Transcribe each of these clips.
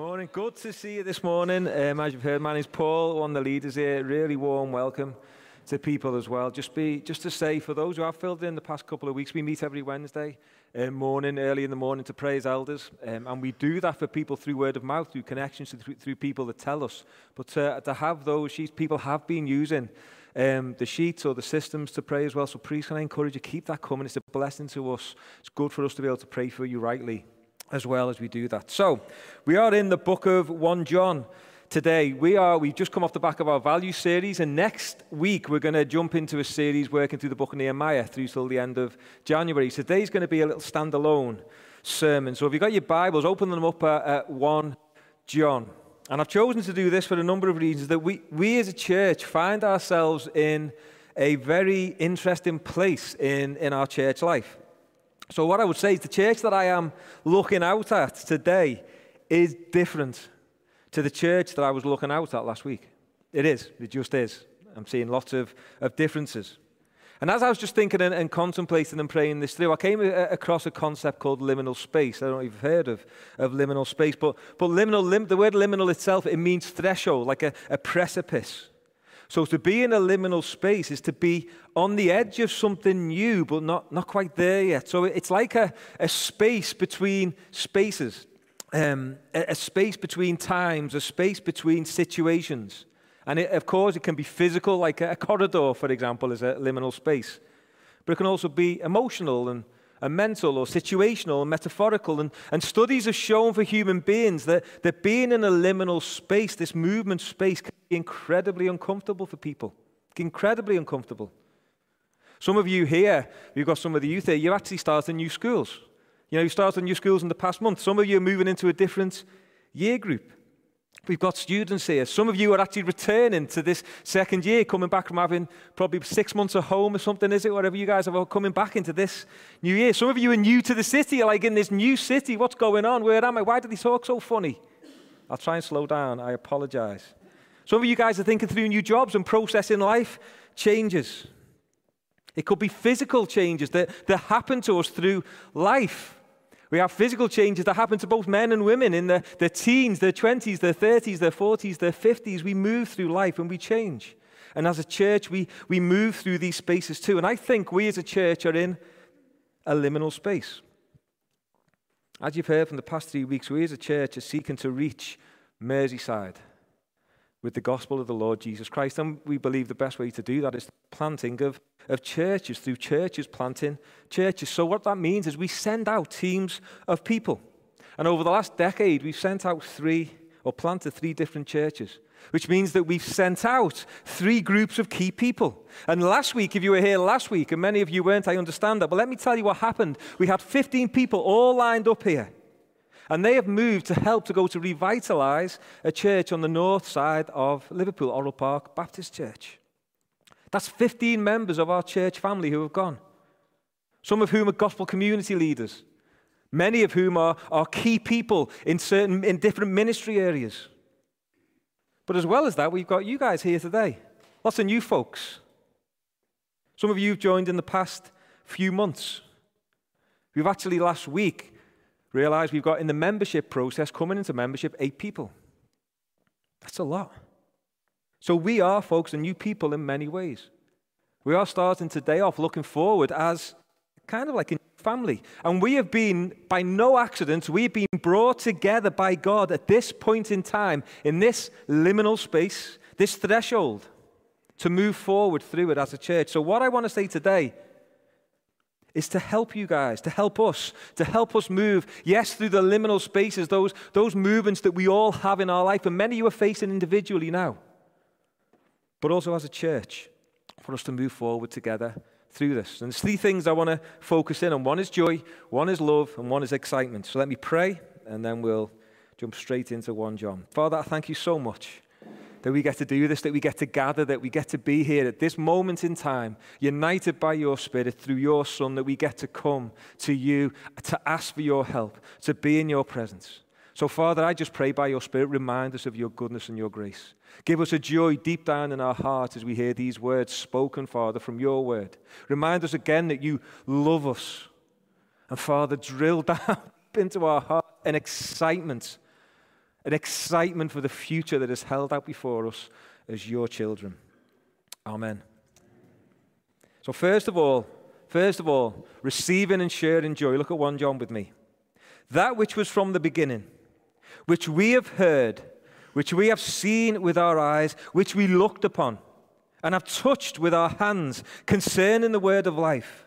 Morning. Good to see you this morning. Um, as you've heard, my name's Paul, one of the leaders here. Really warm welcome to people as well. Just be just to say for those who have filled in the past couple of weeks, we meet every Wednesday uh, morning, early in the morning, to pray as elders, um, and we do that for people through word of mouth, through connections, through, through people that tell us. But uh, to have those sheets, people have been using. Um, the sheets or the systems to pray as well. So please can I encourage you, keep that coming. It's a blessing to us. It's good for us to be able to pray for you rightly as well as we do that. So, we are in the book of 1 John today. We are we've just come off the back of our value series and next week we're going to jump into a series working through the book of Nehemiah through till the end of January. So today's going to be a little standalone sermon. So if you've got your Bibles, open them up at, at 1 John. And I've chosen to do this for a number of reasons that we, we as a church find ourselves in a very interesting place in, in our church life. So, what I would say is the church that I am looking out at today is different to the church that I was looking out at last week. It is, it just is. I'm seeing lots of, of differences. And as I was just thinking and, and contemplating and praying this through, I came a, across a concept called liminal space. I don't know if you've heard of, of liminal space, but, but liminal, lim, the word liminal itself, it means threshold, like a, a precipice. So to be in a liminal space is to be on the edge of something new, but not, not quite there yet. So it's like a, a space between spaces, um, a, a, space between times, a space between situations. And it, of course, it can be physical, like a, a corridor, for example, is a liminal space. But it can also be emotional and and mental or situational and metaphorical. And, and studies have shown for human beings that, that being in a liminal space, this movement space, can incredibly uncomfortable for people. Incredibly uncomfortable. Some of you here, you've got some of the youth here, you're actually started new schools. You know, you started new schools in the past month. Some of you are moving into a different year group. We've got students here. Some of you are actually returning to this second year, coming back from having probably six months at home or something, is it? Whatever you guys are coming back into this new year. Some of you are new to the city, like in this new city. What's going on? Where am I? Why do they talk so funny? I'll try and slow down. I apologize. Some of you guys are thinking through new jobs and processing life changes. It could be physical changes that, that happen to us through life. We have physical changes that happen to both men and women in their, their teens, their 20s, their 30s, their 40s, their 50s. We move through life and we change. And as a church, we, we move through these spaces too. And I think we as a church are in a liminal space. As you've heard from the past three weeks, we as a church are seeking to reach Merseyside with the gospel of the Lord Jesus Christ. And we believe the best way to do that is planting of, of churches, through churches planting churches. So, what that means is we send out teams of people. And over the last decade, we've sent out three, or planted three different churches, which means that we've sent out three groups of key people. And last week, if you were here last week, and many of you weren't, I understand that, but let me tell you what happened. We had 15 people all lined up here. And they have moved to help to go to revitalize a church on the north side of Liverpool, Orrell Park Baptist Church. That's 15 members of our church family who have gone, some of whom are gospel community leaders, many of whom are, are key people in, certain, in different ministry areas. But as well as that, we've got you guys here today. Lots of new folks. Some of you have joined in the past few months. We've actually last week realize we've got in the membership process, coming into membership, eight people. That's a lot. So we are, folks, a new people in many ways. We are starting today off looking forward as kind of like a family. And we have been, by no accident, we have been brought together by God at this point in time, in this liminal space, this threshold, to move forward through it as a church. So, what I want to say today is to help you guys, to help us, to help us move, yes, through the liminal spaces, those, those movements that we all have in our life, and many you are facing individually now, but also as a church, for us to move forward together through this. And there's three things I want to focus in on one is joy, one is love, and one is excitement. So let me pray, and then we'll jump straight into 1 John. Father, I thank you so much that we get to do this, that we get to gather, that we get to be here at this moment in time, united by your Spirit through your Son, that we get to come to you to ask for your help, to be in your presence. So, Father, I just pray by your Spirit, remind us of your goodness and your grace. Give us a joy deep down in our hearts as we hear these words spoken, Father, from your word. Remind us again that you love us. And, Father, drill down into our heart an excitement an excitement for the future that is held out before us as your children. Amen. So, first of all, first of all, receiving and sharing joy. Look at 1 John with me. That which was from the beginning, which we have heard, which we have seen with our eyes, which we looked upon, and have touched with our hands concerning the word of life.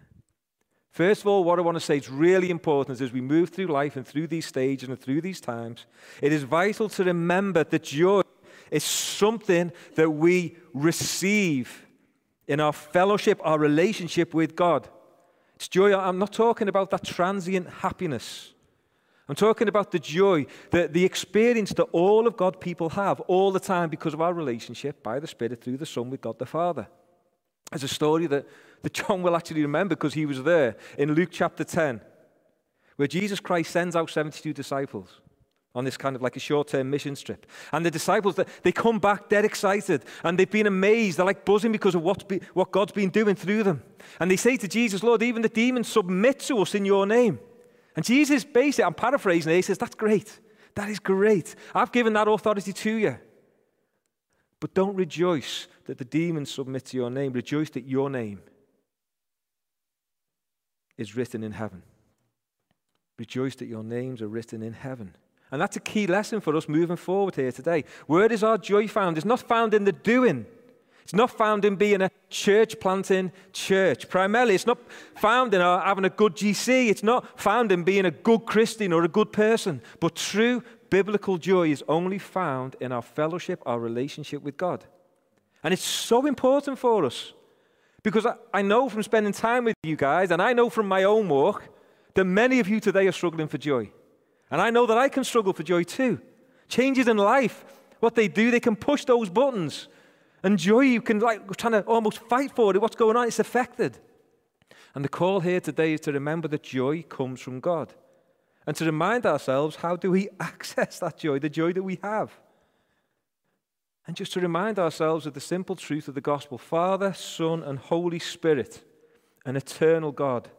First of all, what I want to say is really important is as we move through life and through these stages and through these times, it is vital to remember that joy is something that we receive in our fellowship, our relationship with God. It's joy. I'm not talking about that transient happiness. I'm talking about the joy, the, the experience that all of God people have all the time because of our relationship by the Spirit through the Son with God the Father. There's a story that, that John will actually remember because he was there in Luke chapter 10, where Jesus Christ sends out 72 disciples on this kind of like a short-term mission trip. And the disciples, they come back dead excited and they've been amazed. They're like buzzing because of what's be, what God's been doing through them. And they say to Jesus, Lord, even the demons submit to us in your name. And Jesus basically, I'm paraphrasing it, he says, that's great. That is great. I've given that authority to you. But don't rejoice that the demons submit to your name. Rejoice that your name is written in heaven. Rejoice that your names are written in heaven. And that's a key lesson for us moving forward here today. Where is our joy found? It's not found in the doing. It's not found in being a church planting church. Primarily, it's not found in our having a good GC. It's not found in being a good Christian or a good person. But true biblical joy is only found in our fellowship, our relationship with God. And it's so important for us because I know from spending time with you guys, and I know from my own walk, that many of you today are struggling for joy. And I know that I can struggle for joy too. Changes in life, what they do, they can push those buttons. And joy, you can like trying to almost fight for it. What's going on? It's affected. And the call here today is to remember that joy comes from God. And to remind ourselves, how do we access that joy, the joy that we have? And just to remind ourselves of the simple truth of the gospel Father, Son, and Holy Spirit, an eternal God,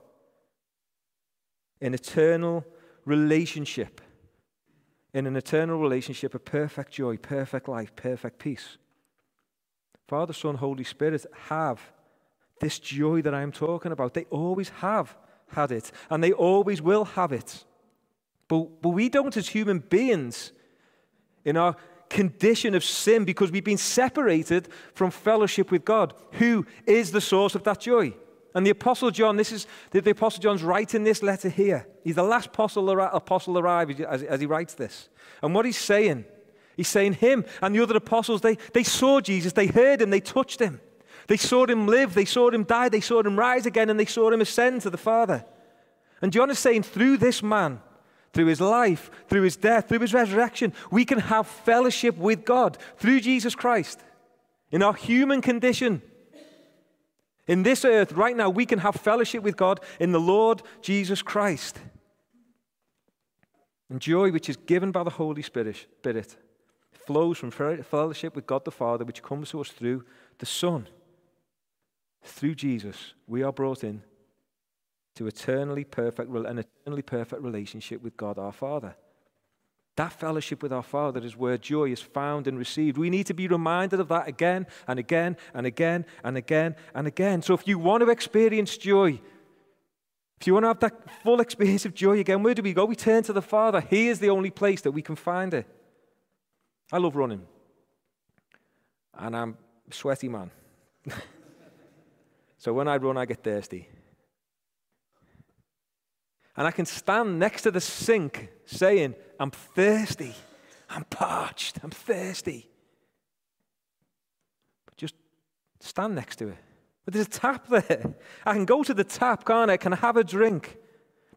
an eternal relationship. In an eternal relationship, of perfect joy, perfect life, perfect peace. Father, Son, Holy Spirit have this joy that I'm talking about. They always have had it, and they always will have it. But, but we don't, as human beings, in our condition of sin, because we've been separated from fellowship with God, who is the source of that joy. And the Apostle John, this is the, Apostle John's writing this letter here. He's the last apostle, apostle arrive as, as he writes this. And what he's saying, he's saying him and the other apostles, they, they saw Jesus, they heard him, they touched him. They saw him live, they saw him die, they saw him rise again, and they saw him ascend to the Father. And John is saying, through this man, through his life, through his death, through his resurrection, we can have fellowship with God through Jesus Christ. In our human condition, in this earth, right now, we can have fellowship with God in the Lord Jesus Christ. And joy, which is given by the Holy Spirit, Spirit flows from fellowship with God the Father, which comes to us through the Son. Through Jesus, we are brought in to eternally perfect, an eternally perfect relationship with God our Father. That fellowship with our Father is where joy is found and received. We need to be reminded of that again and again and again and again and again. So if you want to experience joy, if you want to have that full experience of joy again, where do we go? We turn to the Father. He is the only place that we can find it. I love running. And I'm a sweaty man. so when I run, I get thirsty. And I can stand next to the sink saying, I'm thirsty. I'm parched. I'm thirsty. But just stand next to it. But there's a tap there. I can go to the tap, can't I? Can I have a drink?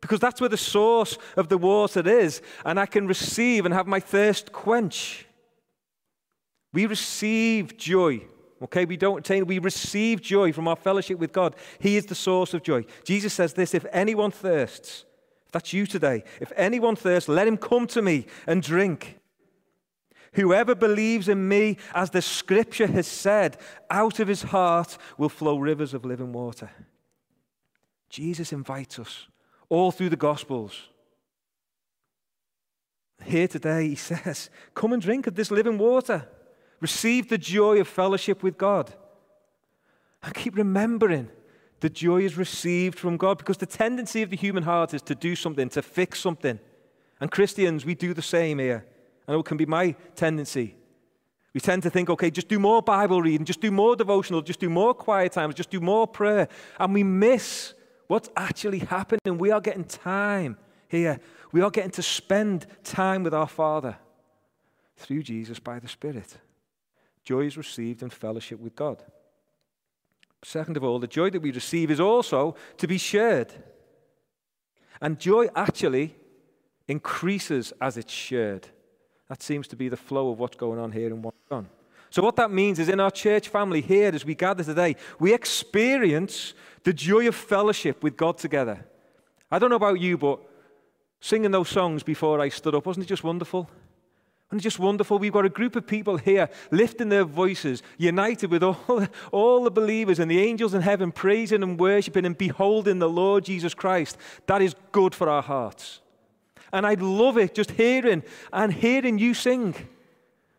Because that's where the source of the water is. And I can receive and have my thirst quench. We receive joy. Okay, we don't attain, we receive joy from our fellowship with God. He is the source of joy. Jesus says this if anyone thirsts, if that's you today, if anyone thirsts, let him come to me and drink. Whoever believes in me, as the scripture has said, out of his heart will flow rivers of living water. Jesus invites us all through the Gospels. Here today, he says, Come and drink of this living water. Receive the joy of fellowship with God. And keep remembering the joy is received from God because the tendency of the human heart is to do something, to fix something. And Christians, we do the same here. Know it can be my tendency. We tend to think, okay, just do more Bible reading, just do more devotional, just do more quiet times, just do more prayer. And we miss what's actually happening. We are getting time here. We are getting to spend time with our Father through Jesus by the Spirit. Joy is received in fellowship with God. Second of all, the joy that we receive is also to be shared. And joy actually increases as it's shared. That seems to be the flow of what's going on here what's on. So, what that means is in our church family here, as we gather today, we experience the joy of fellowship with God together. I don't know about you, but singing those songs before I stood up, wasn't it just wonderful? And just wonderful. We've got a group of people here lifting their voices, united with all, all the believers and the angels in heaven, praising and worshiping and beholding the Lord Jesus Christ. That is good for our hearts. And I'd love it just hearing and hearing you sing.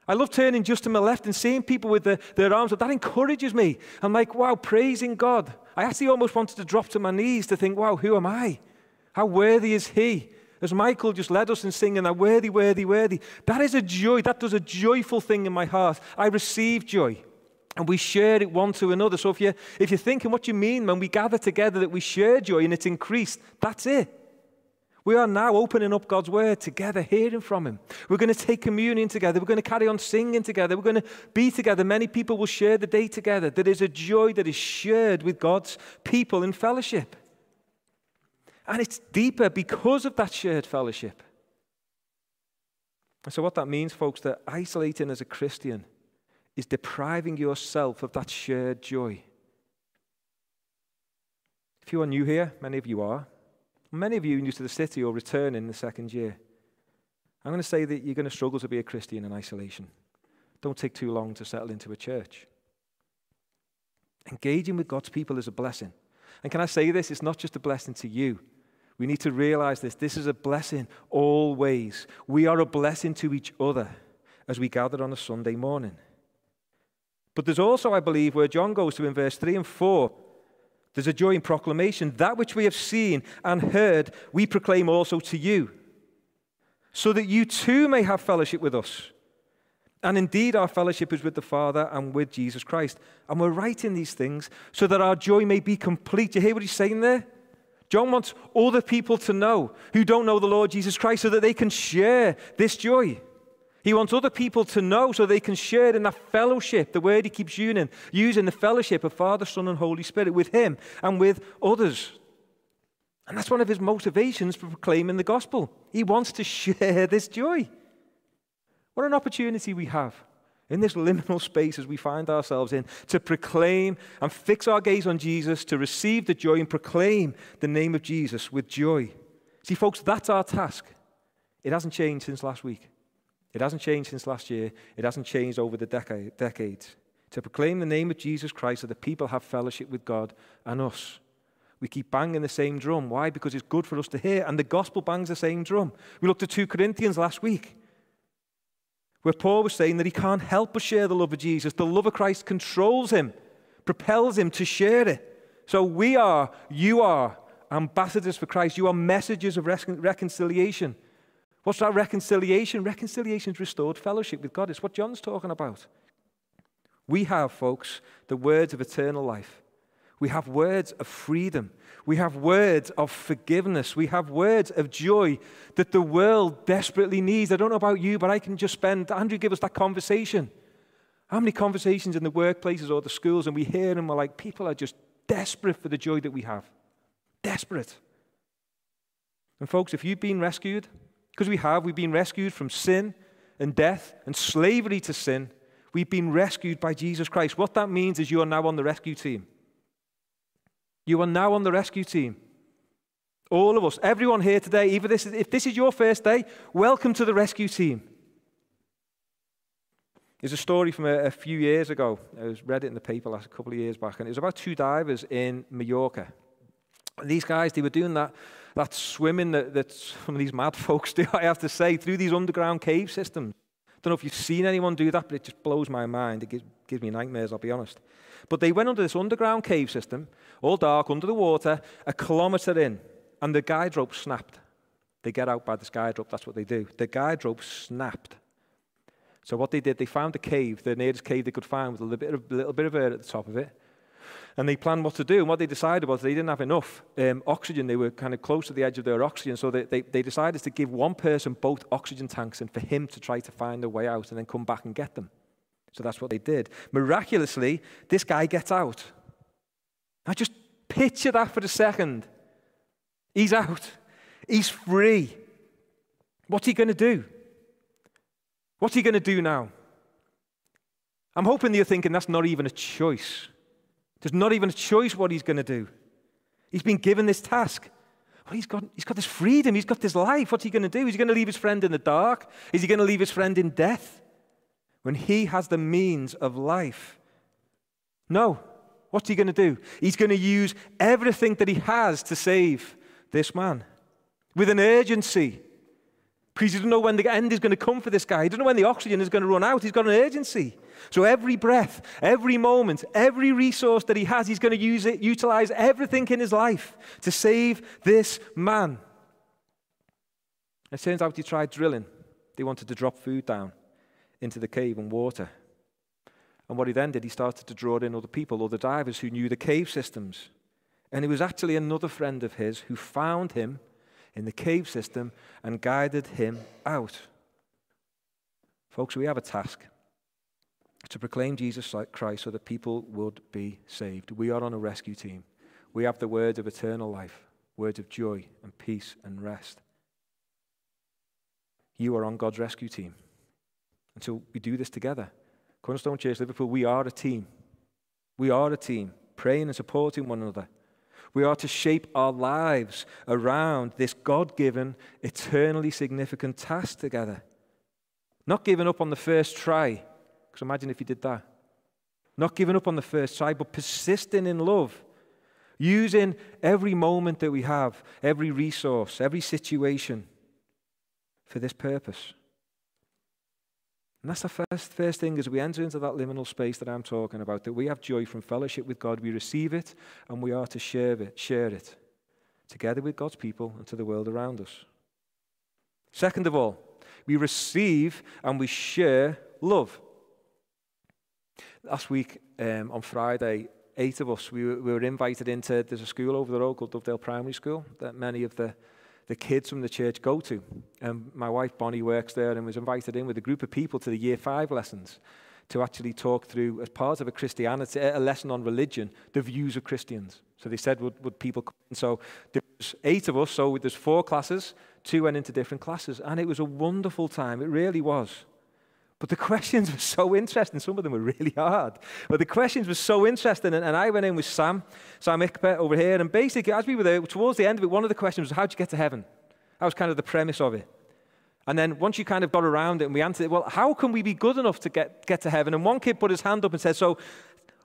I love turning just to my left and seeing people with the, their arms up. That encourages me. I'm like, wow, praising God. I actually almost wanted to drop to my knees to think, wow, who am I? How worthy is He? As Michael just led us in singing, that worthy, worthy, worthy. That is a joy. That does a joyful thing in my heart. I receive joy. And we share it one to another. So if, you, if you're thinking what you mean when we gather together that we share joy and it's increased, that's it. We are now opening up God's word together, hearing from Him. We're going to take communion together. We're going to carry on singing together. We're going to be together. Many people will share the day together. There is a joy that is shared with God's people in fellowship. And it's deeper because of that shared fellowship. And so, what that means, folks, that isolating as a Christian is depriving yourself of that shared joy. If you are new here, many of you are, Many of you new to the city or return in the second year. I'm going to say that you're going to struggle to be a Christian in isolation. Don't take too long to settle into a church. Engaging with God's people is a blessing. And can I say this? It's not just a blessing to you. We need to realize this. This is a blessing always. We are a blessing to each other as we gather on a Sunday morning. But there's also, I believe, where John goes to in verse 3 and 4 there's a joy in proclamation. That which we have seen and heard, we proclaim also to you, so that you too may have fellowship with us. And indeed, our fellowship is with the Father and with Jesus Christ. And we're writing these things so that our joy may be complete. You hear what he's saying there? John wants other people to know who don't know the Lord Jesus Christ so that they can share this joy. He wants other people to know so they can share in that fellowship, the word he keeps using, using the fellowship of Father, Son, and Holy Spirit with him and with others. And that's one of his motivations for proclaiming the gospel. He wants to share this joy. What an opportunity we have in this liminal space as we find ourselves in to proclaim and fix our gaze on Jesus, to receive the joy and proclaim the name of Jesus with joy. See, folks, that's our task. It hasn't changed since last week. It hasn't changed since last year. It hasn't changed over the decade, decades. To proclaim the name of Jesus Christ so that people have fellowship with God and us. We keep banging the same drum. Why? Because it's good for us to hear. And the gospel bangs the same drum. We looked at 2 Corinthians last week, where Paul was saying that he can't help but share the love of Jesus. The love of Christ controls him, propels him to share it. So we are, you are ambassadors for Christ. You are messengers of reconciliation. What's that reconciliation? Reconciliation is restored fellowship with God. It's what John's talking about. We have, folks, the words of eternal life. We have words of freedom. We have words of forgiveness. We have words of joy that the world desperately needs. I don't know about you, but I can just spend, Andrew, give us that conversation. How many conversations in the workplaces or the schools, and we hear them, we're like, people are just desperate for the joy that we have. Desperate. And, folks, if you've been rescued, because we have, we've been rescued from sin and death and slavery to sin. We've been rescued by Jesus Christ. What that means is you are now on the rescue team. You are now on the rescue team. All of us, everyone here today, even this, if this is your first day, welcome to the rescue team. There's a story from a, a, few years ago. I was read it in the paper last couple of years back, and it was about two divers in Mallorca. And these guys, they were doing that, that swimming that, that some of these mad folks do, I have to say, through these underground cave systems. I Don't know if you've seen anyone do that, but it just blows my mind. It gives, gives me nightmares, I'll be honest. But they went under this underground cave system, all dark, under the water, a kilometre in, and the guide rope snapped. They get out by this guide rope, that's what they do. The guide rope snapped. So what they did, they found a cave, the nearest cave they could find with a little bit of, little bit of air at the top of it. And they planned what to do. And what they decided was they didn't have enough um, oxygen. They were kind of close to the edge of their oxygen. So they, they, they decided to give one person both oxygen tanks and for him to try to find a way out and then come back and get them. So that's what they did. Miraculously, this guy gets out. Now just picture that for a second. He's out. He's free. What's he going to do? What's he going to do now? I'm hoping you're thinking that's not even a choice. There's not even a choice what he's going to do. He's been given this task. Well, he's got, he's got this freedom. He's got this life. What's he going to do? Is he going to leave his friend in the dark? Is he going to leave his friend in death? When he has the means of life. No. What's he going to do? He's going to use everything that he has to save this man with an urgency because he doesn't know when the end is going to come for this guy. He doesn't know when the oxygen is going to run out. He's got an urgency. So every breath, every moment, every resource that he has, he's going to use it, utilize everything in his life to save this man. It turns out he tried drilling. They wanted to drop food down into the cave and water. And what he then did, he started to draw in other people, other divers who knew the cave systems. And it was actually another friend of his who found him in the cave system and guided him out. Folks, we have a task to proclaim Jesus Christ so that people would be saved. We are on a rescue team. We have the words of eternal life, words of joy and peace and rest. You are on God's rescue team. And so we do this together. Cornerstone Church Liverpool, we are a team. We are a team, praying and supporting one another. We are to shape our lives around this God given, eternally significant task together. Not giving up on the first try, because imagine if you did that. Not giving up on the first try, but persisting in love. Using every moment that we have, every resource, every situation for this purpose. And that's the first, first thing as we enter into that liminal space that I'm talking about, that we have joy from fellowship with God. We receive it and we are to share it, share it together with God's people and to the world around us. Second of all, we receive and we share love. Last week um, on Friday, eight of us, we were, we were invited into, there's a school over the road called Dovedale Primary School that many of the the kids from the church go to. And my wife Bonnie works there and was invited in with a group of people to the year five lessons to actually talk through, as part of a Christianity, a lesson on religion, the views of Christians. So they said, would, would people come? So there's eight of us, so there's four classes, two went into different classes, and it was a wonderful time. It really was. But the questions were so interesting. Some of them were really hard. But the questions were so interesting. And, and I went in with Sam, Sam Ikpe over here. And basically, as we were there, towards the end of it, one of the questions was, How'd you get to heaven? That was kind of the premise of it. And then once you kind of got around it and we answered it, well, how can we be good enough to get, get to heaven? And one kid put his hand up and said, So,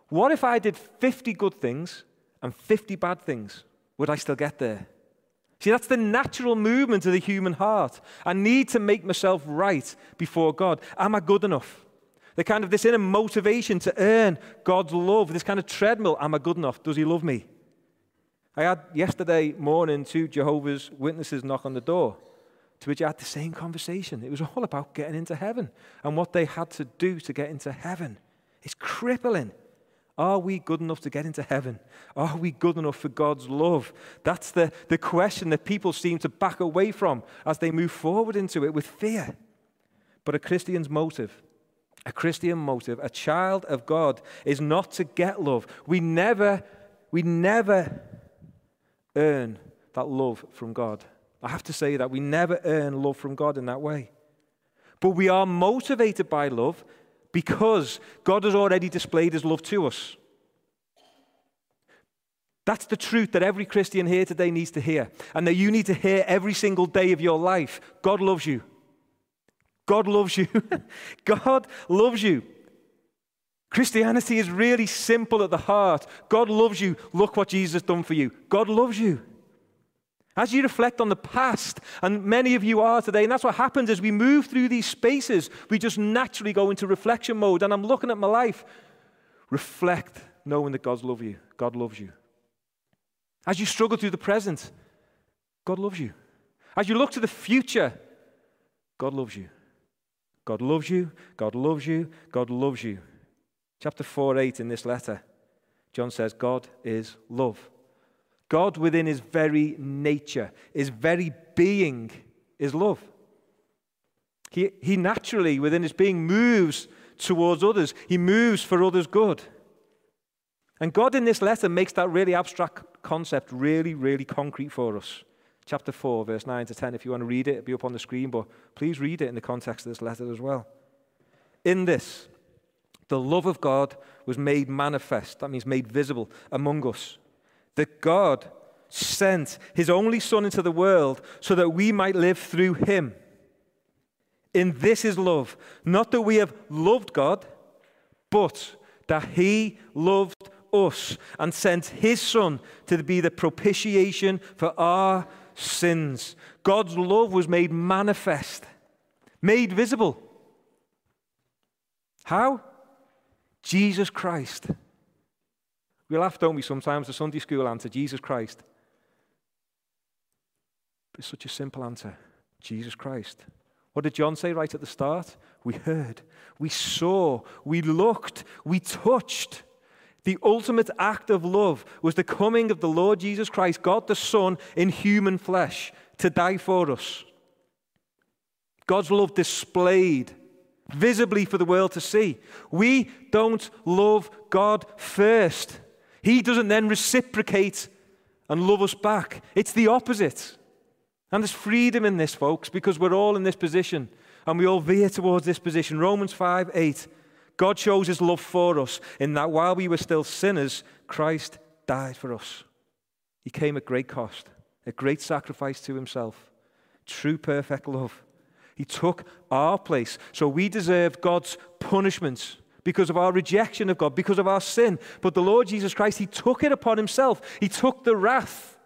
what if I did 50 good things and 50 bad things? Would I still get there? See, that's the natural movement of the human heart. I need to make myself right before God. Am I good enough? The kind of this inner motivation to earn God's love, this kind of treadmill. Am I good enough? Does He love me? I had yesterday morning two Jehovah's Witnesses knock on the door, to which I had the same conversation. It was all about getting into heaven and what they had to do to get into heaven. It's crippling. Are we good enough to get into heaven? Are we good enough for God's love? That's the, the question that people seem to back away from as they move forward into it with fear. But a Christian's motive, a Christian motive, a child of God, is not to get love. We never, we never earn that love from God. I have to say that we never earn love from God in that way. But we are motivated by love because God has already displayed his love to us. That's the truth that every Christian here today needs to hear, and that you need to hear every single day of your life. God loves you. God loves you. God loves you. Christianity is really simple at the heart. God loves you. Look what Jesus has done for you. God loves you. As you reflect on the past, and many of you are today, and that's what happens as we move through these spaces, we just naturally go into reflection mode. And I'm looking at my life. Reflect, knowing that God's love you. God loves you. As you struggle through the present, God loves you. As you look to the future, God loves you. God loves you. God loves you. God loves you. Chapter 4 8 in this letter, John says, God is love. God, within his very nature, his very being, is love. He, he naturally, within his being, moves towards others, he moves for others' good. And God, in this letter, makes that really abstract concept really, really concrete for us. Chapter 4, verse 9 to 10. If you want to read it, it'll be up on the screen, but please read it in the context of this letter as well. In this, the love of God was made manifest, that means made visible among us that God sent his only Son into the world so that we might live through him. In this is love, not that we have loved God, but that he loved us and sent his Son to be the propitiation for our sins. God's love was made manifest, made visible. How? Jesus Christ. We laugh, don't we, sometimes, the Sunday school answer, Jesus Christ. But it's such a simple answer Jesus Christ. What did John say right at the start? We heard, we saw, we looked, we touched. The ultimate act of love was the coming of the Lord Jesus Christ, God the Son, in human flesh to die for us. God's love displayed visibly for the world to see. We don't love God first. He doesn't then reciprocate and love us back. It's the opposite. And there's freedom in this, folks, because we're all in this position and we all veer towards this position. Romans 5 8. God shows his love for us in that while we were still sinners, Christ died for us. He came at great cost, a great sacrifice to himself. True, perfect love. He took our place. So we deserved God's punishment because of our rejection of God, because of our sin. But the Lord Jesus Christ, He took it upon Himself. He took the wrath.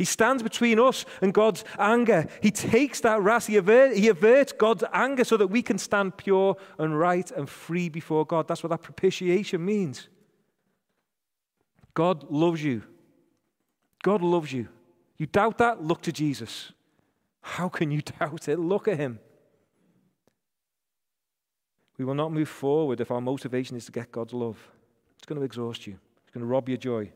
He stands between us and God's anger. He takes that wrath, he, avert, he averts God's anger so that we can stand pure and right and free before God. That's what that propitiation means. God loves you. God loves you. You doubt that? Look to Jesus. How can you doubt it? Look at him. We will not move forward if our motivation is to get God's love. It's going to exhaust you, it's going to rob your joy.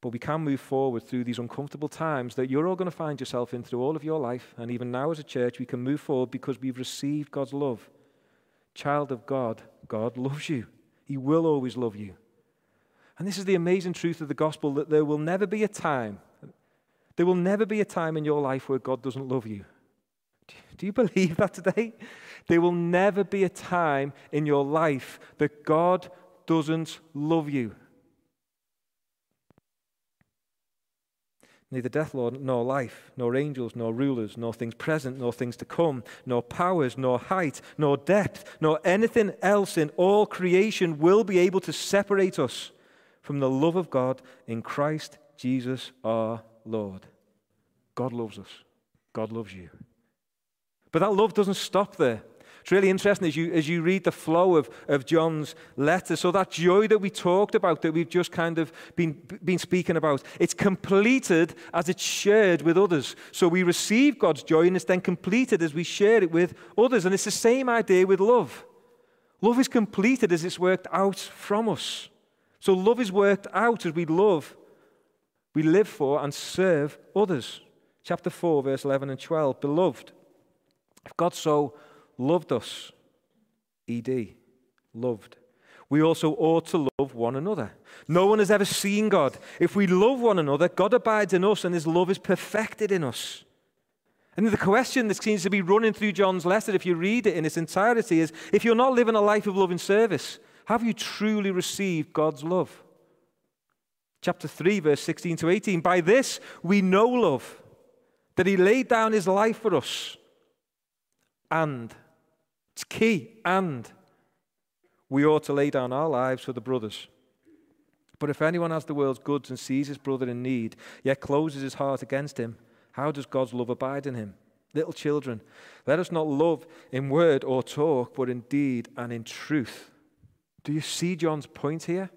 But we can move forward through these uncomfortable times that you're all going to find yourself in through all of your life. And even now, as a church, we can move forward because we've received God's love. Child of God, God loves you. He will always love you. And this is the amazing truth of the gospel that there will never be a time, there will never be a time in your life where God doesn't love you. Do you believe that today? There will never be a time in your life that God doesn't love you. Neither death, Lord, nor life, nor angels, nor rulers, nor things present, nor things to come, nor powers, nor height, nor depth, nor anything else in all creation will be able to separate us from the love of God in Christ Jesus our Lord. God loves us. God loves you. But that love doesn't stop there. It's really interesting as you, as you read the flow of, of John's letter. So, that joy that we talked about, that we've just kind of been, been speaking about, it's completed as it's shared with others. So, we receive God's joy and it's then completed as we share it with others. And it's the same idea with love. Love is completed as it's worked out from us. So, love is worked out as we love, we live for, and serve others. Chapter 4, verse 11 and 12. Beloved, if God so loved us, ED, loved, we also ought to love one another. No one has ever seen God. If we love one another, God abides in us and his love is perfected in us. And the question that seems to be running through John's letter, if you read it in its entirety, is if you're not living a life of loving service, have you truly received God's love? Chapter 3, verse 16 to 18. By this we know love, that he laid down his life for us. And, it's key, and we ought to lay down our lives for the brothers. But if anyone has the world's goods and sees his brother in need, yet closes his heart against him, how does God's love abide in him? Little children, let us not love in word or talk, but in deed and in truth. Do you see John's point here?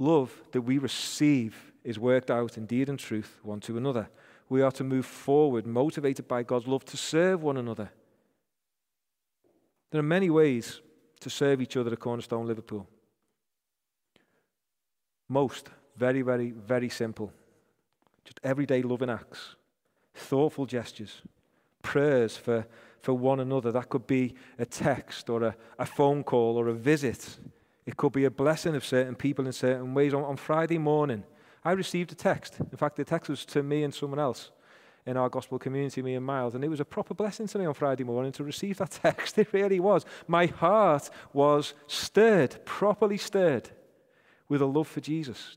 Love that we receive is worked out in deed and truth one to another. We are to move forward, motivated by God's love to serve one another. There are many ways to serve each other at Cornerstone Liverpool. Most, very, very, very simple. Just everyday loving acts, thoughtful gestures, prayers for, for one another. That could be a text or a, a phone call or a visit. It could be a blessing of certain people in certain ways. On, on Friday morning, I received a text. In fact, the text was to me and someone else in our gospel community, me and Miles, and it was a proper blessing to me on Friday morning to receive that text. It really was. My heart was stirred, properly stirred, with a love for Jesus.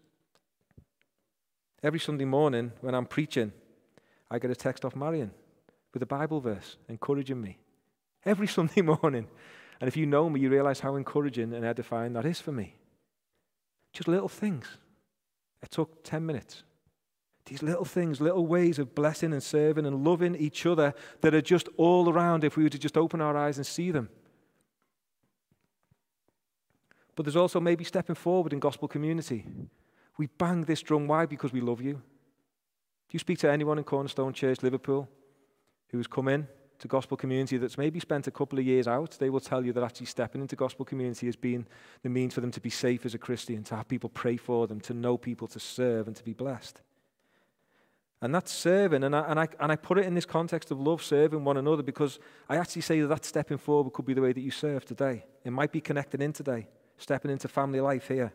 Every Sunday morning when I'm preaching, I get a text off Marion with a Bible verse encouraging me. Every Sunday morning. And if you know me, you realize how encouraging and edifying that is for me. Just little things. It took 10 minutes. These little things, little ways of blessing and serving and loving each other that are just all around if we were to just open our eyes and see them. But there's also maybe stepping forward in gospel community we bang this drum. Why? Because we love you. If you speak to anyone in Cornerstone Church, Liverpool, who has come in to gospel community that's maybe spent a couple of years out, they will tell you that actually stepping into gospel community has been the means for them to be safe as a Christian, to have people pray for them, to know people, to serve, and to be blessed. And that's serving, and I, and, I, and I put it in this context of love, serving one another, because I actually say that that stepping forward could be the way that you serve today. It might be connecting in today, stepping into family life here.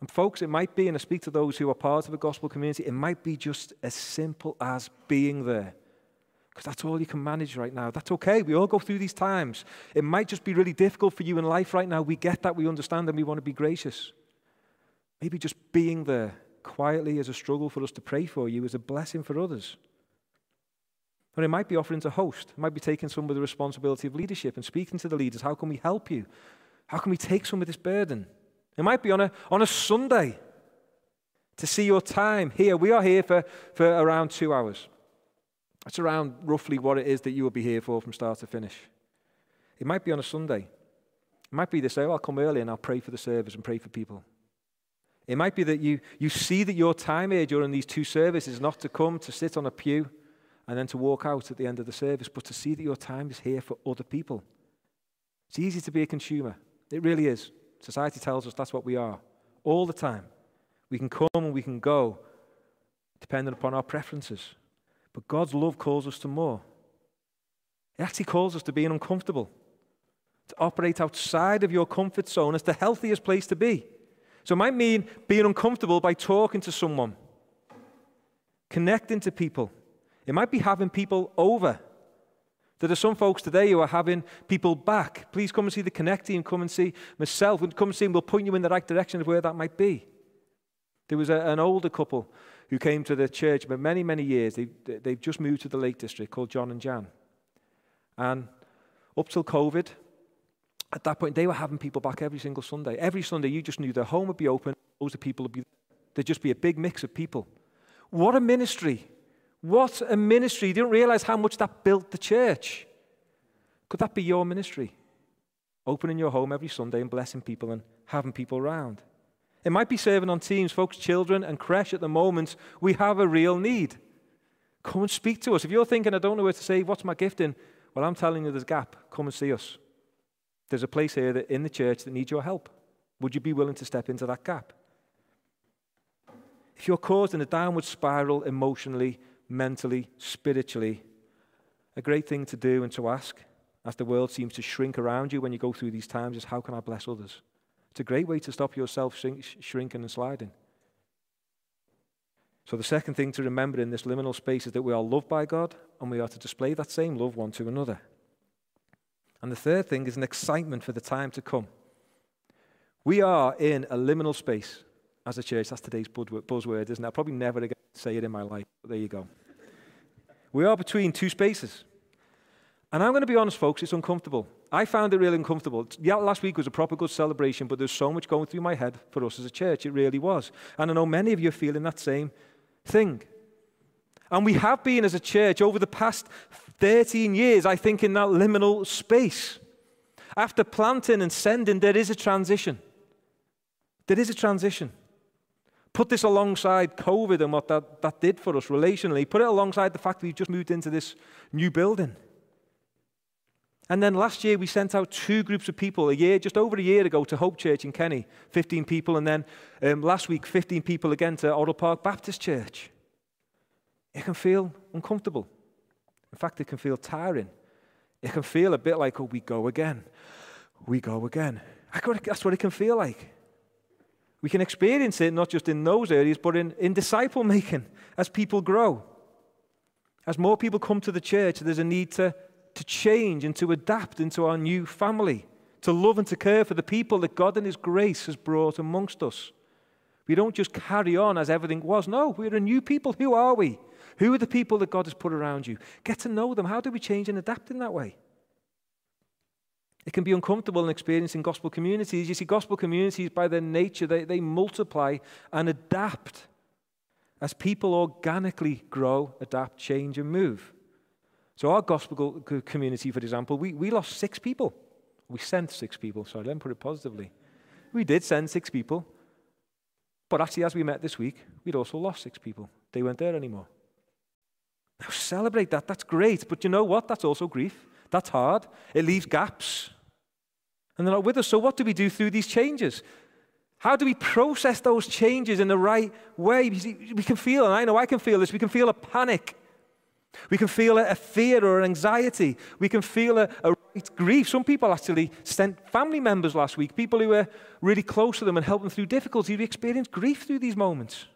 And folks, it might be, and I speak to those who are part of a gospel community, it might be just as simple as being there. Because that's all you can manage right now. That's okay. We all go through these times. It might just be really difficult for you in life right now. We get that, we understand, and we want to be gracious. Maybe just being there quietly is a struggle for us to pray for you, is a blessing for others. Or it might be offering to host. It might be taking some of the responsibility of leadership and speaking to the leaders. How can we help you? How can we take some of this burden? It might be on a, on a Sunday to see your time here. We are here for, for around two hours. That's around roughly what it is that you will be here for from start to finish. It might be on a Sunday. It might be to say, oh, I'll come early and I'll pray for the service and pray for people. It might be that you, you see that your time here during these two services is not to come to sit on a pew and then to walk out at the end of the service, but to see that your time is here for other people. It's easy to be a consumer. It really is. Society tells us that's what we are all the time. We can come and we can go depending upon our preferences. But God's love calls us to more. It actually calls us to being uncomfortable, to operate outside of your comfort zone as the healthiest place to be. So it might mean being uncomfortable by talking to someone, connecting to people. It might be having people over there are some folks today who are having people back. Please come and see the Connect team. Come and see myself. Come and see, and we'll point you in the right direction of where that might be. There was a, an older couple who came to the church for many, many years. They, they've just moved to the Lake District called John and Jan. And up till COVID, at that point, they were having people back every single Sunday. Every Sunday, you just knew their home would be open, those people would be There'd just be a big mix of people. What a ministry! What a ministry. You didn't realize how much that built the church. Could that be your ministry? Opening your home every Sunday and blessing people and having people around. It might be serving on teams, folks, children and creche at the moment. We have a real need. Come and speak to us. If you're thinking, I don't know where to say, what's my gifting? Well, I'm telling you, there's a gap. Come and see us. There's a place here that, in the church that needs your help. Would you be willing to step into that gap? If you're caught in a downward spiral emotionally, mentally, spiritually, a great thing to do and to ask as the world seems to shrink around you when you go through these times is how can I bless others? It's a great way to stop yourself shrinking and sliding. So, the second thing to remember in this liminal space is that we are loved by God and we are to display that same love one to another. And the third thing is an excitement for the time to come. We are in a liminal space as a church. That's today's buzzword, isn't it? I'll probably never again say it in my life. But there you go. We are between two spaces. And I'm going to be honest, folks, it's uncomfortable. I found it really uncomfortable. Yeah, last week was a proper good celebration, but there's so much going through my head for us as a church. It really was. And I know many of you are feeling that same thing. And we have been as a church over the past 13 years, I think, in that liminal space. After planting and sending, there is a transition. There is a transition. Put this alongside COVID and what that, that did for us relationally. Put it alongside the fact that we've just moved into this new building. And then last year we sent out two groups of people, a year, just over a year ago, to Hope Church in Kenny, 15 people, and then um, last week 15 people again to Orrell Park Baptist Church. It can feel uncomfortable. In fact, it can feel tiring. It can feel a bit like, oh, we go again. We go again. That's what it can feel like. We can experience it not just in those areas, but in, in disciple making as people grow. As more people come to the church, there's a need to, to change and to adapt into our new family, to love and to care for the people that God in His grace has brought amongst us. We don't just carry on as everything was. No, we're a new people. Who are we? Who are the people that God has put around you? Get to know them. How do we change and adapt in that way? It can be uncomfortable in experiencing gospel communities. You see, gospel communities, by their nature, they, they multiply and adapt as people organically grow, adapt, change, and move. So, our gospel community, for example, we, we lost six people. We sent six people. Sorry, let me put it positively. We did send six people. But actually, as we met this week, we'd also lost six people. They weren't there anymore. Now, celebrate that. That's great. But you know what? That's also grief. That's hard. It leaves gaps. And they're not with us. So, what do we do through these changes? How do we process those changes in the right way? We can feel, and I know I can feel this, we can feel a panic. We can feel a, fear or an anxiety. We can feel a, a grief. Some people actually sent family members last week, people who were really close to them and helped them through difficulty. We experience grief through these moments.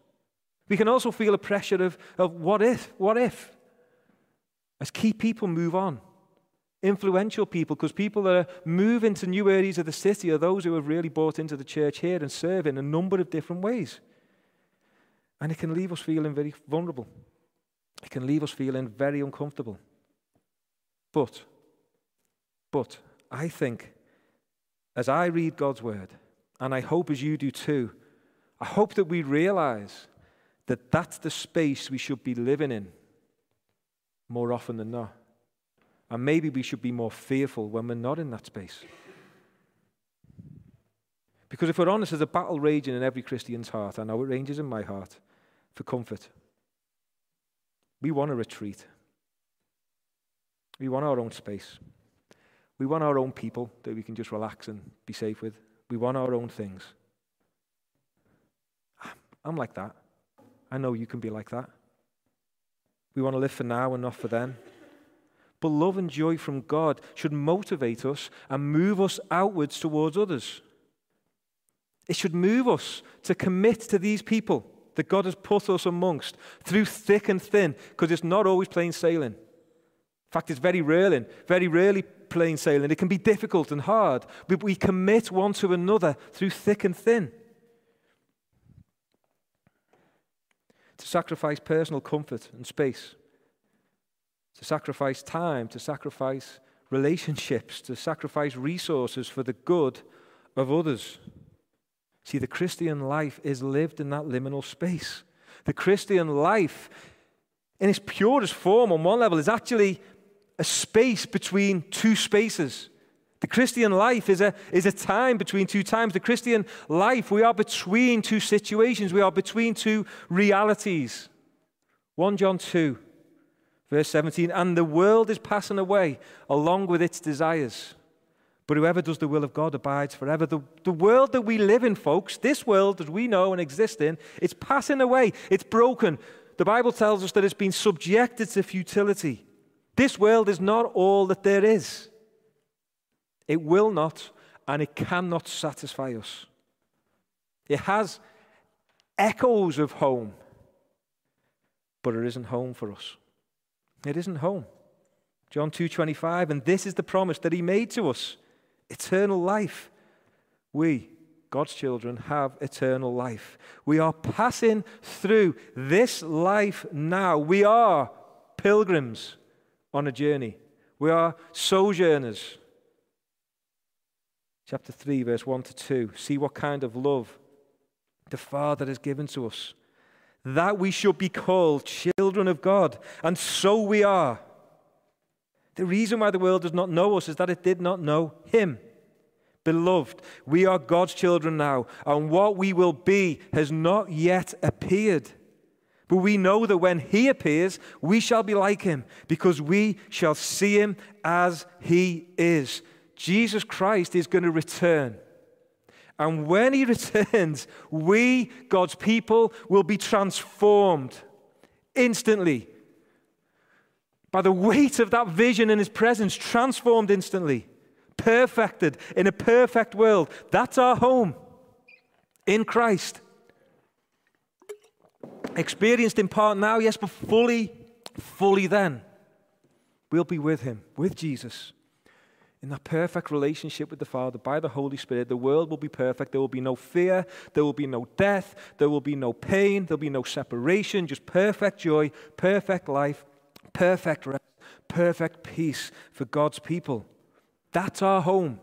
We can also feel a pressure of, of what if, what if, as key people move on. Influential people, because people that are move into new areas of the city are those who have really bought into the church here and serve in a number of different ways. And it can leave us feeling very vulnerable. It can leave us feeling very uncomfortable. But, but, I think as I read God's word, and I hope as you do too, I hope that we realize that that's the space we should be living in more often than not. And maybe we should be more fearful when we're not in that space. Because if we're honest, there's a battle raging in every Christian's heart. I know it ranges in my heart for comfort. We want a retreat. We want our own space. We want our own people that we can just relax and be safe with. We want our own things. I'm like that. I know you can be like that. We want to live for now and not for then. But love and joy from God should motivate us and move us outwards towards others. It should move us to commit to these people that God has put us amongst through thick and thin, because it's not always plain sailing. In fact, it's very rarely, very rarely plain sailing. It can be difficult and hard, but we commit one to another through thick and thin. To sacrifice personal comfort and space, to sacrifice time, to sacrifice relationships, to sacrifice resources for the good of others. See, the Christian life is lived in that liminal space. The Christian life, in its purest form, on one level, is actually a space between two spaces. The Christian life is a, is a time between two times. The Christian life, we are between two situations, we are between two realities. 1 John 2, verse 17, and the world is passing away along with its desires. But whoever does the will of God abides forever. The, the world that we live in, folks, this world that we know and exist in, it's passing away. It's broken. The Bible tells us that it's been subjected to futility. This world is not all that there is. It will not and it cannot satisfy us. It has echoes of home, but it isn't home for us. It isn't home. John 2:25 and this is the promise that he made to us eternal life. We God's children have eternal life. We are passing through this life now. We are pilgrims on a journey. We are sojourners. Chapter 3, verse 1 to 2. See what kind of love the Father has given to us, that we should be called children of God. And so we are. The reason why the world does not know us is that it did not know Him. Beloved, we are God's children now, and what we will be has not yet appeared. But we know that when He appears, we shall be like Him, because we shall see Him as He is. Jesus Christ is going to return. And when He returns, we, God's people, will be transformed instantly by the weight of that vision in His presence, transformed instantly perfected in a perfect world. That's our home in Christ. Experienced in part now, yes, but fully, fully then. We'll be with Him, with Jesus, in that perfect relationship with the Father by the Holy Spirit. The world will be perfect. There will be no fear. There will be no death. There will be no pain. There'll be no separation. Just perfect joy, perfect life, perfect rest, perfect peace for God's people. That's our home.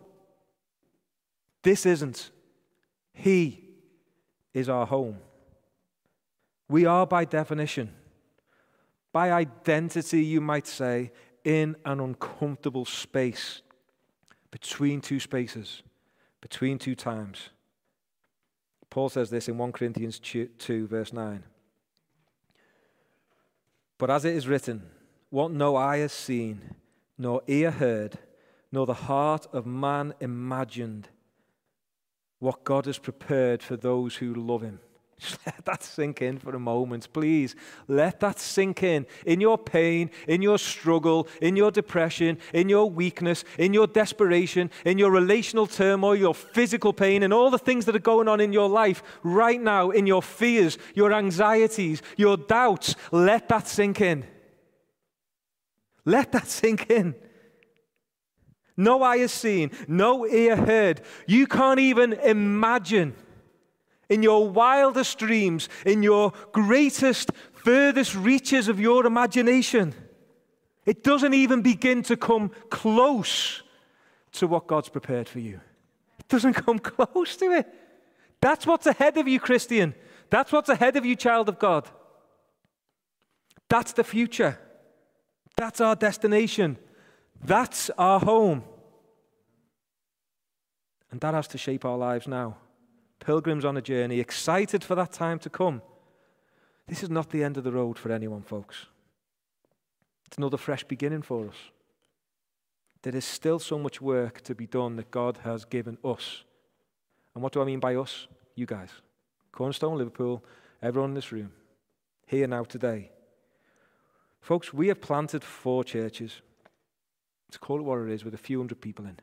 This isn't. He is our home. We are, by definition, by identity, you might say, in an uncomfortable space between two spaces, between two times. Paul says this in 1 Corinthians 2, verse 9. But as it is written, what no eye has seen, nor ear heard, nor the heart of man imagined what God has prepared for those who love him. Just let that sink in for a moment, please. Let that sink in. In your pain, in your struggle, in your depression, in your weakness, in your desperation, in your relational turmoil, your physical pain, and all the things that are going on in your life right now, in your fears, your anxieties, your doubts, let that sink in. Let that sink in. No eye has seen, no ear heard. You can't even imagine in your wildest dreams, in your greatest, furthest reaches of your imagination. It doesn't even begin to come close to what God's prepared for you. It doesn't come close to it. That's what's ahead of you, Christian. That's what's ahead of you, child of God. That's the future. That's our destination. That's our home. And that has to shape our lives now. Pilgrims on a journey, excited for that time to come. This is not the end of the road for anyone, folks. It's another fresh beginning for us. There is still so much work to be done that God has given us. And what do I mean by us? You guys. Cornerstone, Liverpool, everyone in this room, here now today. Folks, we have planted four churches. To call it what it is, with a few hundred people in.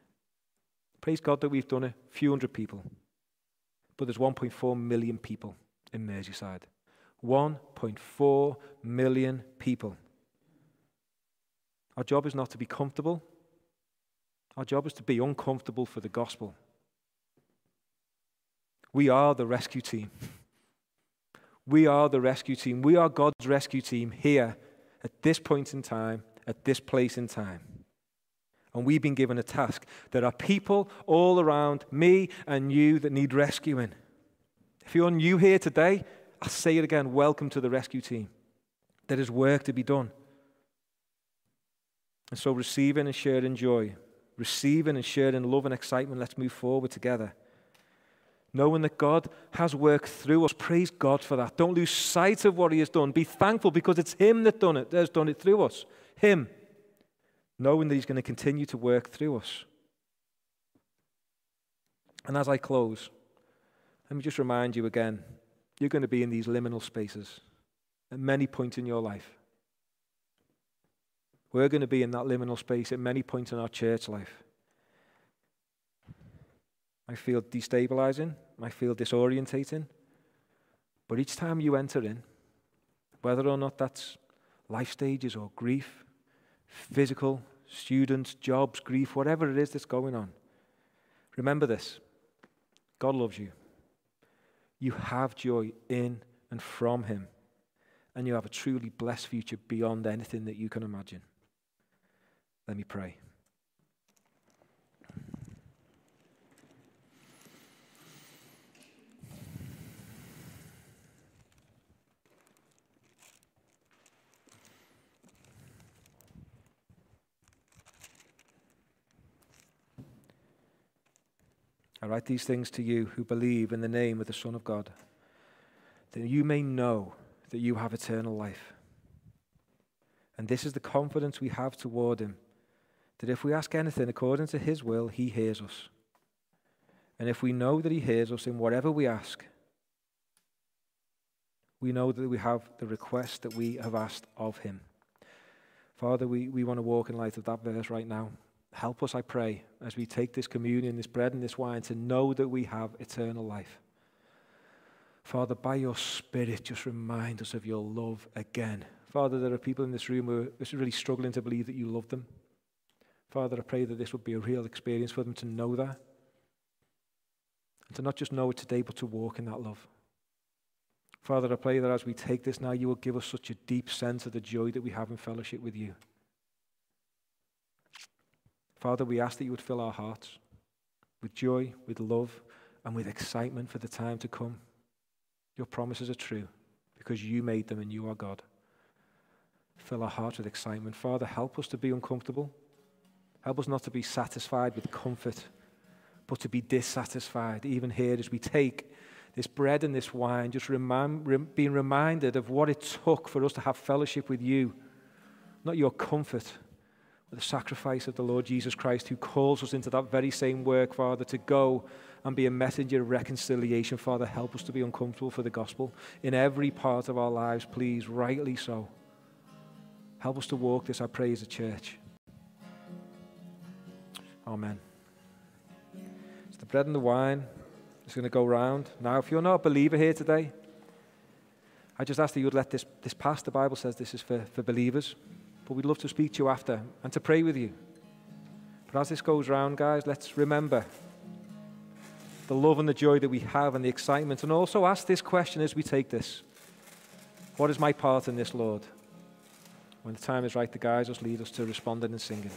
Praise God that we've done it, a few hundred people. But there's 1.4 million people in Merseyside. 1.4 million people. Our job is not to be comfortable. Our job is to be uncomfortable for the gospel. We are the rescue team. We are the rescue team. We are God's rescue team here at this point in time, at this place in time. And we've been given a task. There are people all around me and you that need rescuing. If you're new here today, I'll say it again welcome to the rescue team. There is work to be done. And so, receiving and sharing joy, receiving and sharing love and excitement, let's move forward together. Knowing that God has worked through us. Praise God for that. Don't lose sight of what He has done. Be thankful because it's Him that done it, that has done it through us. Him. Knowing that He's going to continue to work through us. And as I close, let me just remind you again you're going to be in these liminal spaces at many points in your life. We're going to be in that liminal space at many points in our church life. I feel destabilizing, I feel disorientating. But each time you enter in, whether or not that's life stages or grief, physical, students, jobs, grief, whatever it is that's going on. Remember this God loves you. You have joy in and from Him, and you have a truly blessed future beyond anything that you can imagine. Let me pray. Write these things to you who believe in the name of the Son of God, that you may know that you have eternal life. And this is the confidence we have toward him, that if we ask anything according to his will, he hears us. And if we know that he hears us in whatever we ask, we know that we have the request that we have asked of him. Father, we, we want to walk in light of that verse right now. Help us, I pray, as we take this communion, this bread and this wine, to know that we have eternal life. Father, by your Spirit, just remind us of your love again. Father, there are people in this room who are really struggling to believe that you love them. Father, I pray that this would be a real experience for them to know that. And to not just know it today, but to walk in that love. Father, I pray that as we take this now, you will give us such a deep sense of the joy that we have in fellowship with you. Father, we ask that you would fill our hearts with joy, with love, and with excitement for the time to come. Your promises are true because you made them and you are God. Fill our hearts with excitement. Father, help us to be uncomfortable. Help us not to be satisfied with comfort, but to be dissatisfied, even here as we take this bread and this wine, just remind, being reminded of what it took for us to have fellowship with you, not your comfort the sacrifice of the Lord Jesus Christ, who calls us into that very same work, Father, to go and be a messenger of reconciliation. Father, help us to be uncomfortable for the gospel in every part of our lives, please, rightly so. Help us to walk this, I pray, as a church. Amen. It's the bread and the wine It's going to go round. Now, if you're not a believer here today, I just ask that you would let this, this pass. The Bible says this is for, for believers but we'd love to speak to you after and to pray with you. But as this goes round, guys, let's remember the love and the joy that we have and the excitement, and also ask this question as we take this What is my part in this, Lord? When the time is right, the guys just lead us to responding and singing.